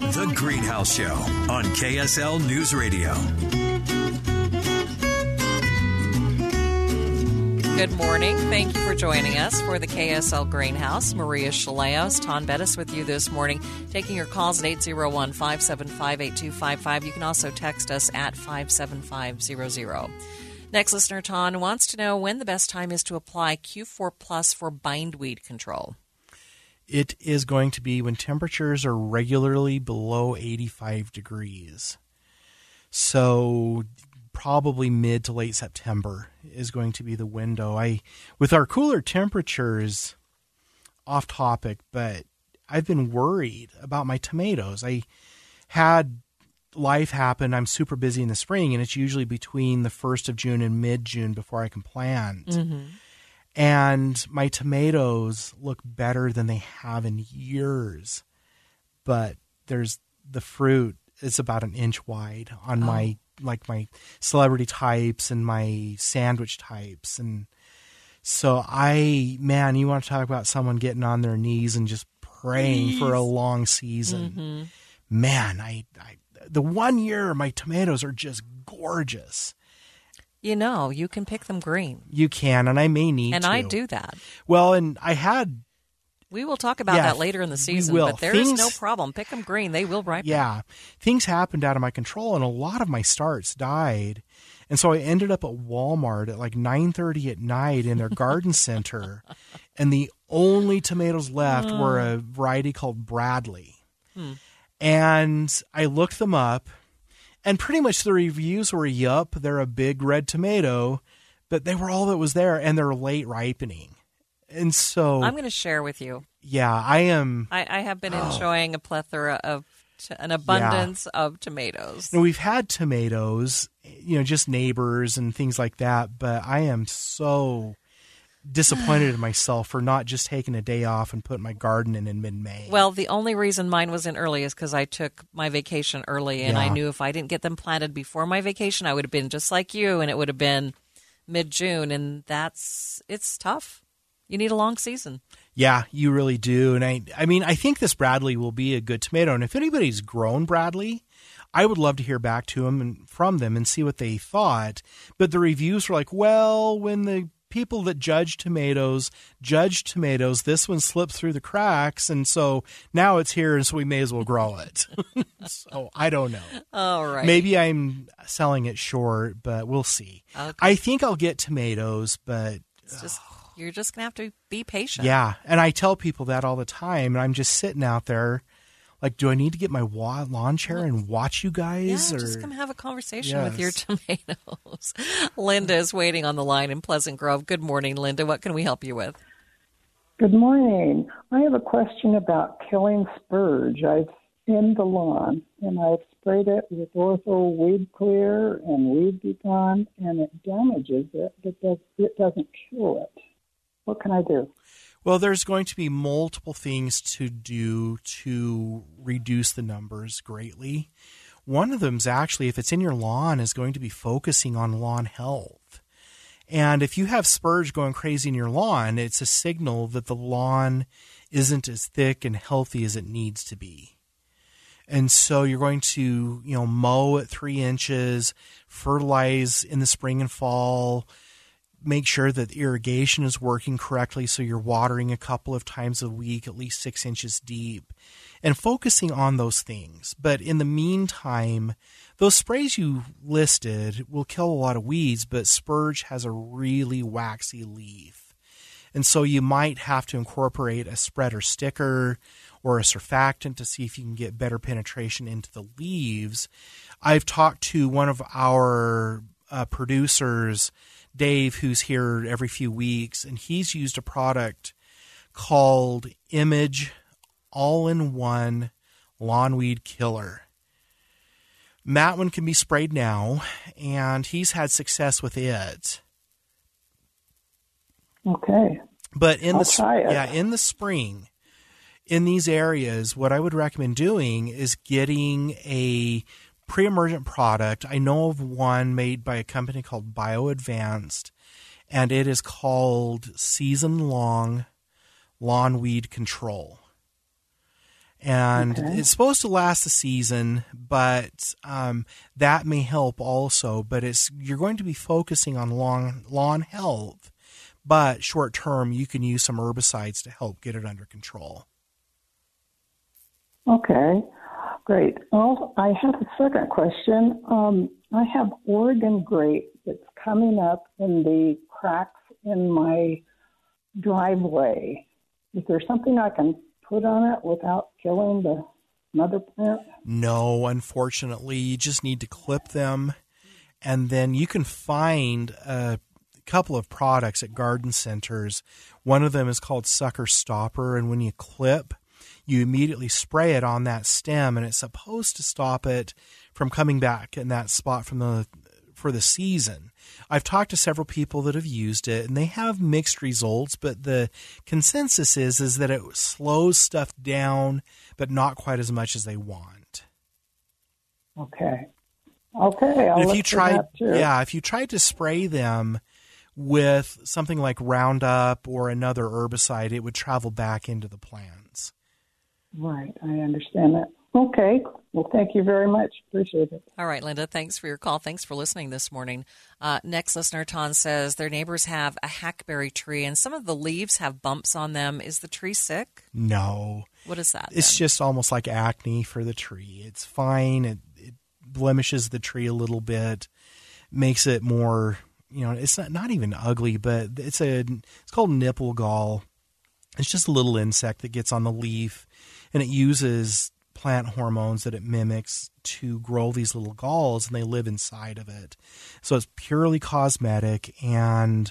The Greenhouse Show on KSL News Radio. Good morning. Thank you for joining us for the KSL Greenhouse. Maria Shilaos, Taun Beddes with you this morning, taking your calls at 801 575 8255. You can also text us at 57500. Next listener, Ton, wants to know when the best time is to apply Q4 Plus for bindweed control it is going to be when temperatures are regularly below 85 degrees. So probably mid to late September is going to be the window. I with our cooler temperatures off topic, but I've been worried about my tomatoes. I had life happen. I'm super busy in the spring and it's usually between the 1st of June and mid June before I can plant. Mm-hmm and my tomatoes look better than they have in years. But there's the fruit is about an inch wide on oh. my like my celebrity types and my sandwich types and so I man, you want to talk about someone getting on their knees and just praying for a long season. Mm-hmm. Man, I, I the one year my tomatoes are just gorgeous. You know, you can pick them green. You can, and I may need and to. I do that. Well, and I had. We will talk about yeah, that later in the season, but there Things, is no problem. Pick them green; they will ripen. Yeah, things happened out of my control, and a lot of my starts died, and so I ended up at Walmart at like nine thirty at night in their garden center, and the only tomatoes left were a variety called Bradley, hmm. and I looked them up and pretty much the reviews were yup, they're a big red tomato, but they were all that was there and they're late ripening. And so I'm going to share with you. Yeah, I am. I, I have been oh. enjoying a plethora of an abundance yeah. of tomatoes. And we've had tomatoes, you know, just neighbors and things like that, but I am so disappointed in myself for not just taking a day off and putting my garden in in mid-May. Well, the only reason mine was in early is because I took my vacation early, and yeah. I knew if I didn't get them planted before my vacation, I would have been just like you, and it would have been mid-June, and that's it's tough. You need a long season. Yeah, you really do, and I I mean I think this Bradley will be a good tomato, and if anybody's grown Bradley. I would love to hear back to them and from them and see what they thought. But the reviews were like, well, when the people that judge tomatoes judge tomatoes. This one slipped through the cracks, and so now it's here, and so we may as well grow it. so I don't know. All right. Maybe I'm selling it short, but we'll see. Okay. I think I'll get tomatoes, but just, you're just gonna have to be patient. Yeah, and I tell people that all the time, and I'm just sitting out there like, do I need to get my lawn chair and watch you guys? Yeah, or? just come have a conversation yes. with your tomatoes. Linda is waiting on the line in Pleasant Grove. Good morning, Linda. What can we help you with? Good morning. I have a question about killing spurge. I've in the lawn and I've sprayed it with Ortho Weed Clear and Weed B Gon, and it damages it, but it doesn't kill it. What can I do? Well, there's going to be multiple things to do to reduce the numbers greatly. One of them is actually, if it's in your lawn, is going to be focusing on lawn health. And if you have spurge going crazy in your lawn, it's a signal that the lawn isn't as thick and healthy as it needs to be. And so you're going to, you know, mow at three inches, fertilize in the spring and fall, make sure that the irrigation is working correctly so you're watering a couple of times a week, at least six inches deep, and focusing on those things. But in the meantime, those sprays you listed will kill a lot of weeds, but spurge has a really waxy leaf. And so you might have to incorporate a spreader sticker or a surfactant to see if you can get better penetration into the leaves. I've talked to one of our uh, producers Dave, who's here every few weeks, and he's used a product called Image All in One Lawn Weed Killer. That one can be sprayed now, and he's had success with it. Okay. But in I'll the yeah, in the spring, in these areas, what I would recommend doing is getting a pre-emergent product. I know of one made by a company called BioAdvanced, and it is called Season Long Lawn Weed Control. And Okay. it's supposed to last a season, but um, that may help also. But it's you're going to be focusing on lawn lawn health, but short term you can use some herbicides to help get it under control. Okay. Great. Well, I have a second question. Um, I have Oregon grape that's coming up in the cracks in my driveway. Is there something I can put on it without killing the mother plant? No, unfortunately, you just need to clip them, and then you can find a couple of products at garden centers. One of them is called Sucker Stopper, and when you clip, you immediately spray it on that stem, and it's supposed to stop it from coming back in that spot from the for the season. I've talked to several people that have used it and they have mixed results, but the consensus is is that it slows stuff down but not quite as much as they want. Okay. Okay. I'll if you tried yeah, if you tried to spray them with something like Roundup or another herbicide, it would travel back into the plants. Right. I understand that. Okay. Well, thank you very much. Appreciate it. All right, Linda, thanks for your call. Thanks for listening this morning. Uh, next listener, Taun says their neighbors have a hackberry tree and some of the leaves have bumps on them. Is the tree sick? No. What is that? It's then? just almost like acne for the tree. It's fine. It, it blemishes the tree a little bit, makes it more, you know, it's not, not even ugly, but it's a it's called nipple gall. It's just a little insect that gets on the leaf and it uses plant hormones that it mimics to grow these little galls and they live inside of it. So it's purely cosmetic and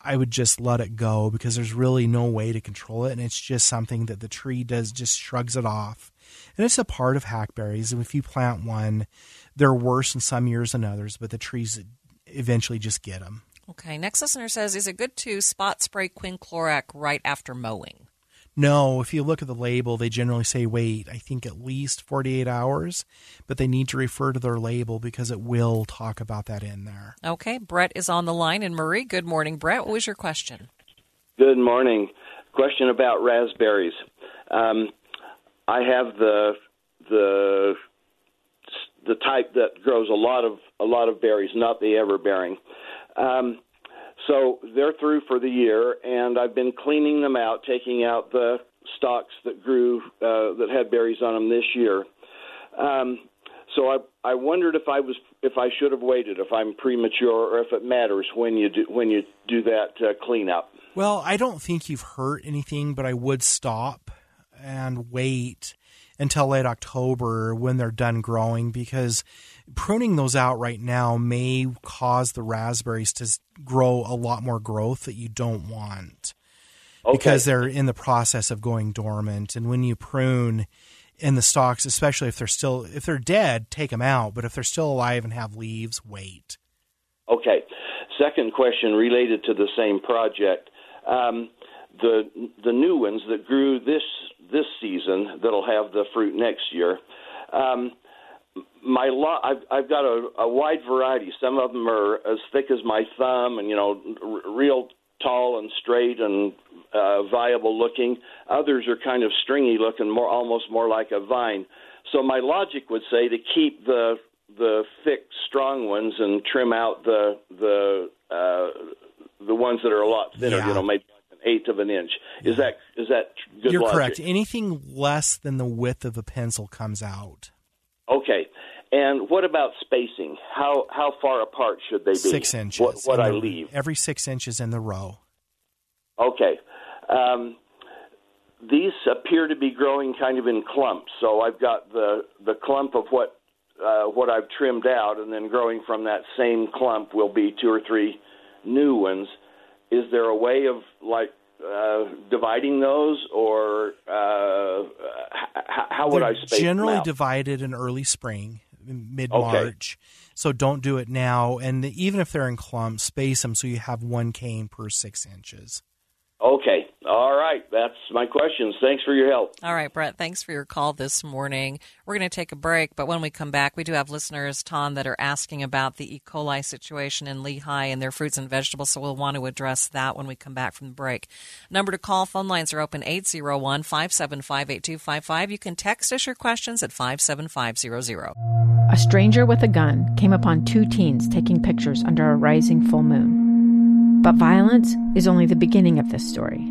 I would just let it go because there's really no way to control it and it's just something that the tree does just shrugs it off. And it's a part of hackberries and if you plant one they're worse in some years than others but the trees eventually just get them. Okay, next listener says is it good to spot spray quinclorac right after mowing? No, if you look at the label, they generally say wait, I think at least 48 hours, but they need to refer to their label because it will talk about that in there. Okay, Brett is on the line. And Marie, good morning. Brett, what was your question? Good morning. Question about raspberries. Um, I have the the the type that grows a lot of a lot of berries, not the ever bearing. Um, so they're through for the year, and I've been cleaning them out, taking out the stalks that grew uh, that had berries on them this year. Um, so I I wondered if I was if I should have waited, if I'm premature, or if it matters when you do when you do that uh, cleanup. Well, I don't think you've hurt anything, but I would stop and wait until late October when they're done growing because pruning those out right now may cause the raspberries to grow a lot more growth that you don't want Okay. because they're in the process of going dormant. And when you prune in the stalks, especially if they're still if they're dead, take them out. But if they're still alive and have leaves, wait. Okay. Second question related to the same project. Um, the the new ones that grew this this season that'll have the fruit next year. Um, my lot, I've, I've got a, a wide variety. Some of them are as thick as my thumb, and you know, r- real tall and straight and uh, viable looking. Others are kind of stringy looking, more almost more like a vine. So my logic would say to keep the the thick, strong ones and trim out the the uh, the ones that are a lot thinner. Yeah. You know, maybe eighth of an inch. Is that is that good You're logic? correct. Anything less than the width of a pencil comes out. Okay. And what about spacing? How how far apart should they be? Six inches. What, what I the- leave? Every six inches in the row. Okay. Um, these appear to be growing kind of in clumps. So I've got the the clump of what uh, what I've trimmed out, and then growing from that same clump will be two or three new ones. Is there a way of like uh, dividing those, or uh, h- how would They're I space them generally out? divided in early spring. mid March. Okay. So don't do it now. And even if they're in clumps, space them so you have one cane per six inches. Okay. All right. That's my questions. Thanks for your help. All right, Brett. Thanks for your call this morning. We're going to take a break, but when we come back, we do have listeners, Taun, that are asking about the E. coli situation in Lehi and their fruits and vegetables, so we'll want to address that when we come back from the break. Number to call, phone lines are open 801 575 8255. You can text us your questions at 57500. A stranger with a gun came upon two teens taking pictures under a rising full moon. But violence is only the beginning of this story.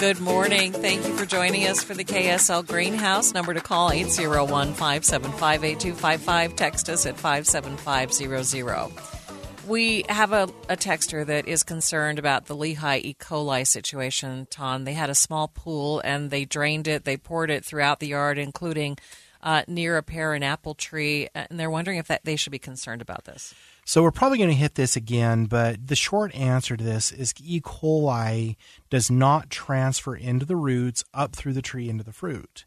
Good morning. Thank you for joining us for the KSL Greenhouse. Number to call 801 575 8255. Text us at 57500. We have a, a texter that is concerned about the Lehi E. coli situation, Taun. They had a small pool and they drained it, they poured it throughout the yard, including uh, near a pear and apple tree, and they're wondering if that, they should be concerned about this. So we're probably going to hit this again, but the short answer to this is E. coli does not transfer into the roots up through the tree into the fruit.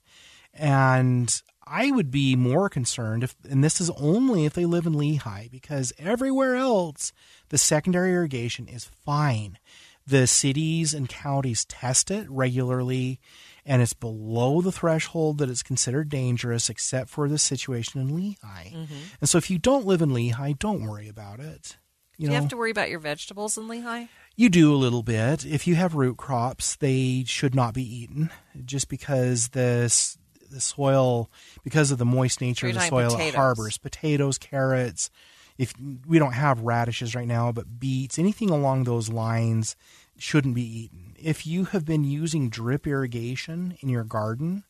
And I would be more concerned if, and this is only if they live in Lehi, because everywhere else, the secondary irrigation is fine. The cities and counties test it regularly and it's below the threshold that is considered dangerous, except for the situation in Lehi. Mm-hmm. And so, if you don't live in Lehi, don't worry about it. You, do you have to worry about your vegetables in Lehi? You do a little bit. If you have root crops, they should not be eaten, just because the the soil, because of the moist nature of the soil, potatoes. it harbors potatoes, carrots. If we don't have radishes right now, but beets, anything along those lines shouldn't be eaten. If you have been using drip irrigation in your garden,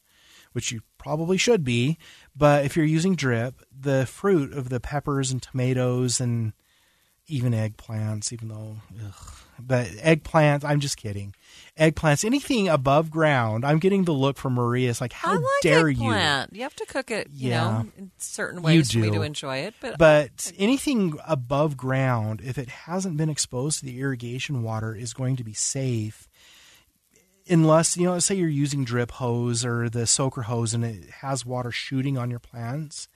which you probably should be, but if you're using drip, the fruit of the peppers and tomatoes and even eggplants, even though, ugh, but eggplants, I'm just kidding eggplants, anything above ground. I'm getting the look from Maria. It's like, how like dare eggplant. you? You have to cook it, you yeah. know, in certain ways for me to enjoy it. But, but anything above ground, if it hasn't been exposed to the irrigation water, is going to be safe. Unless, you know, say you're using drip hose or the soaker hose and it has water shooting on your plants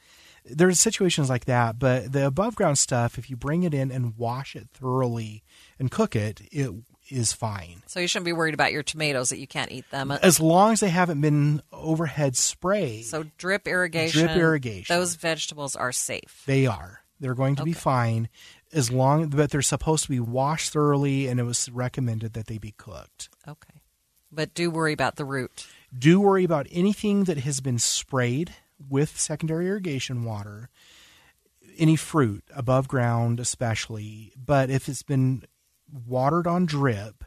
there's situations like that, but the above ground stuff, if you bring it in and wash it thoroughly and cook it, it is fine. So you shouldn't be worried about your tomatoes that you can't eat them. As long as they haven't been overhead sprayed. So drip irrigation. Drip irrigation. Those vegetables are safe. They are. They're going to okay. be fine as long but they're supposed to be washed thoroughly and it was recommended that they be cooked. Okay. But do worry about the root. Do worry about anything that has been sprayed with secondary irrigation water any fruit above ground especially but if it's been watered on drip,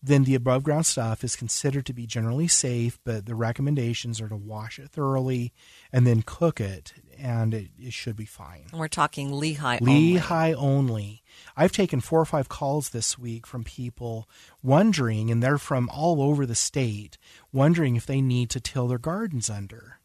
then the above ground stuff is considered to be generally safe, but the recommendations are to wash it thoroughly and then cook it, and it, it should be fine. And we're talking Lehi Lehi only. only. I've taken four or five calls this week from people wondering, and they're from all over the state, wondering if they need to till their gardens under.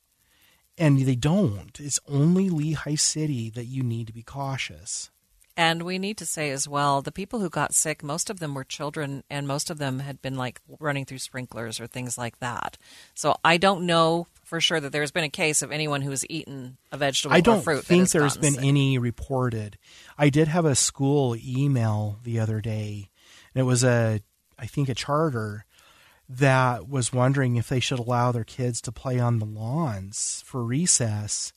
And they don't. It's only Lehi City that you need to be cautious. And we need to say as well, the people who got sick, most of them were children, and most of them had been like running through sprinklers or things like that. So I don't know for sure that there's been a case of anyone who has eaten a vegetable or fruit. I don't think there's been sick. any reported. I did have a school email the other day, and it was a, I think, a charter that was wondering if they should allow their kids to play on the lawns for recess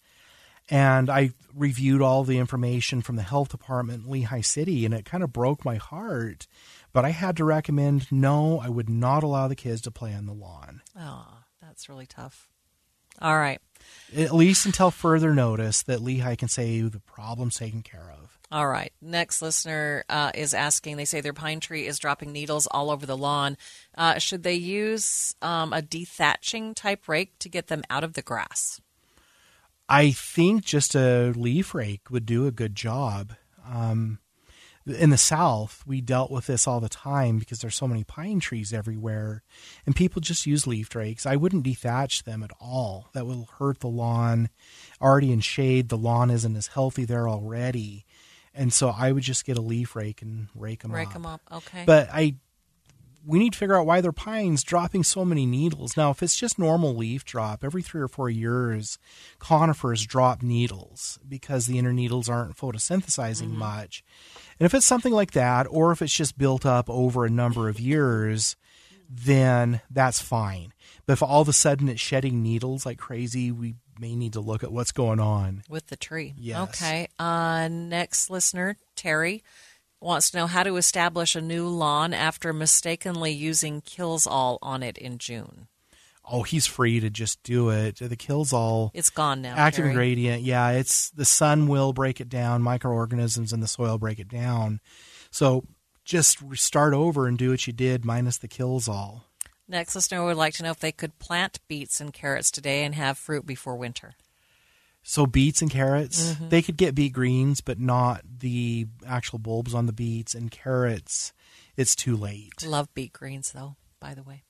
and I reviewed all the information from the health department in Lehi City, and it kind of broke my heart. But I had to recommend no, I would not allow the kids to play on the lawn. Oh, that's really tough. All right. At least until further notice that Lehi can say the problem's taken care of. All right. Next listener uh, is asking. They say their pine tree is dropping needles all over the lawn. Uh, should they use um, a dethatching type rake to get them out of the grass? I think just a leaf rake would do a good job. Um, in the south we dealt with this all the time because there's so many pine trees everywhere and people just use leaf rakes i wouldn't dethatch them at all that will hurt the lawn already in shade the lawn isn't as healthy there already and so i would just get a leaf rake and rake them Rake up them up. Okay. but i we need to figure out why their pines dropping so many needles now if it's just normal leaf drop every three or four years conifers drop needles because the inner needles aren't photosynthesizing mm-hmm. much and if it's something like that, or if it's just built up over a number of years, then that's fine. But if all of a sudden it's shedding needles like crazy, we may need to look at what's going on. with the tree. Yes. Okay. Uh, next listener, Terry, wants to know how to establish a new lawn after mistakenly using Killzall on it in June. Oh, he's free to just do it. The Killzall It's gone now. active Terry. ingredient. Yeah, it's the sun will break it down. Microorganisms in the soil break it down. So just start over and do what you did minus the Killzall. Next listener would like to know if they could plant beets and carrots today and have fruit before winter. So beets and carrots, Mm-hmm. they could get beet greens, but not the actual bulbs on the beets and carrots. It's too late. Love beet greens, though, by the way.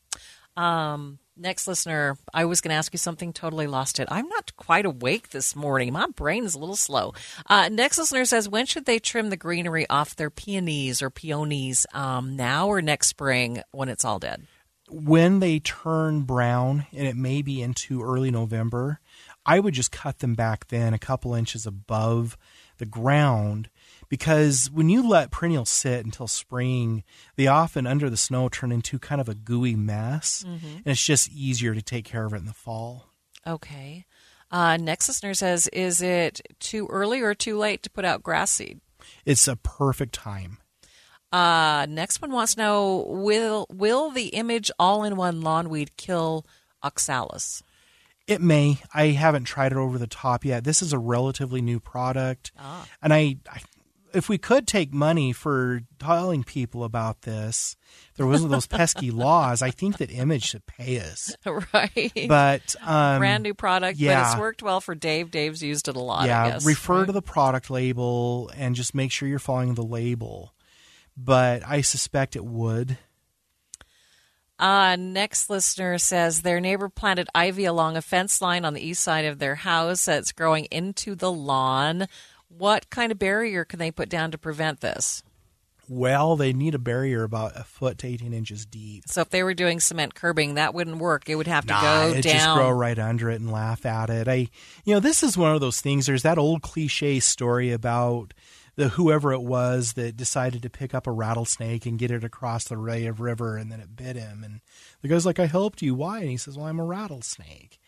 Um, next listener, I was going to ask you something, totally lost it. I'm not quite awake this morning. My brain is a little slow. Uh, next listener says, when should they trim the greenery off their peonies or peonies? Um, now or next spring when it's all dead? When they turn brown, and it may be into early November, I would just cut them back then a couple inches above the ground because when you let perennials sit until spring, they often under the snow turn into kind of a gooey mess, and it's just easier to take care of it in the fall. Okay. Uh, next listener says, is it too early or too late to put out grass seed? It's a perfect time. Uh, next one wants to know will will the image all in one lawn weed kill oxalis? It may. I haven't tried it over the top yet. This is a relatively new product, and I, I, if we could take money for telling people about this, there wasn't those pesky laws. I think that Image should pay us. right. But um, Brand new product, but yeah. it's worked well for Dave. Dave's used it a lot. yeah, I guess, refer right? to the product label and just make sure you're following the label. But I suspect it would. Uh, next listener says their neighbor planted ivy along a fence line on the east side of their house that's growing into the lawn. What kind of barrier can they put down to prevent this? Well, they need a barrier about a foot to 18 inches deep. So if they were doing cement curbing, that wouldn't work. It would have to Nah, go down. just grow right under it and laugh at it. I, you know, this is one of those things. There's that old cliche story about the whoever it was that decided to pick up a rattlesnake and get it across the Ray of River, and then it bit him. And the guy's like, "I helped you. Why?" And he says, "Well, I'm a rattlesnake."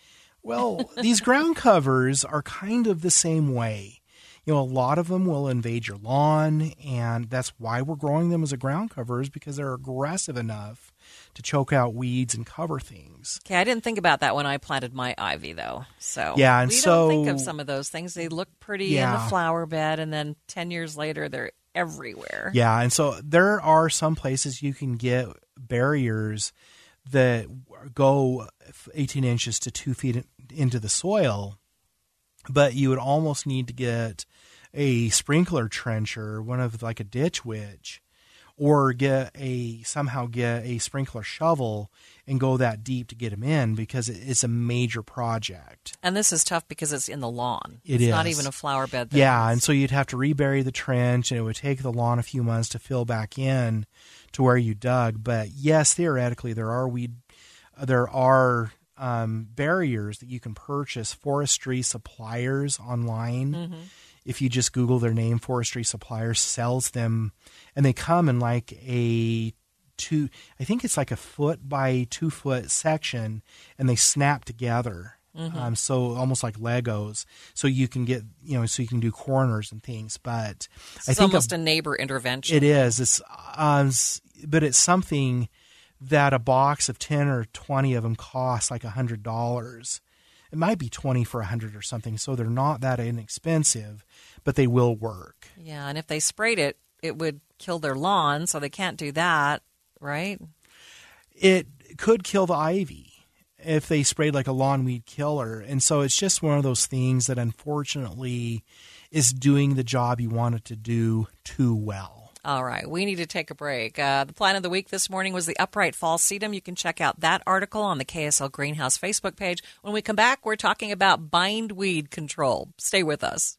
Well, these ground covers are kind of the same way. You know, a lot of them will invade your lawn, and that's why we're growing them as a ground cover is because they're aggressive enough to choke out weeds and cover things. Okay, I didn't think about that when I planted my ivy, though. So Yeah, and we so- don't think of some of those things. They look pretty in the flower bed, and then ten years later, they're everywhere. Yeah, and so there are some places you can get barriers that go 18 inches to two feet into the soil, but you would almost need to get a sprinkler trencher, one of like a ditch witch, or get a somehow get a sprinkler shovel and go that deep to get them in because it's a major project. And this is tough because it's in the lawn. It it's not even a flower bed. Yeah, is- and so you'd have to rebury the trench, and it would take the lawn a few months to fill back in to where you dug. But yes, theoretically, there are weed, there are um, barriers that you can purchase. Forestry suppliers online. Mm-hmm. If you just Google their name, Forestry Suppliers sells them, and they come in like a two. I think it's like a foot by two foot section, and they snap together. Mm-hmm. Um, so almost like Legos, so you can get you know, so you can do corners and things. But I it's think almost a, a neighbor intervention. it is. It's um, but it's something that a box of ten or twenty of them costs like a hundred dollars. It might be twenty for a hundred or something. So they're not that inexpensive, but they will work. Yeah, and if they sprayed it, it would kill their lawn, so they can't do that, right? it could kill the ivy if they sprayed like a lawn weed killer. And so it's just one of those things that unfortunately is doing the job you want it to do too well. All right, we need to take a break. Uh, the plant of the week this morning was the upright falsetum. You can check out that article on the KSL Greenhouse Facebook page. When we come back, we're talking about bindweed control. Stay with us.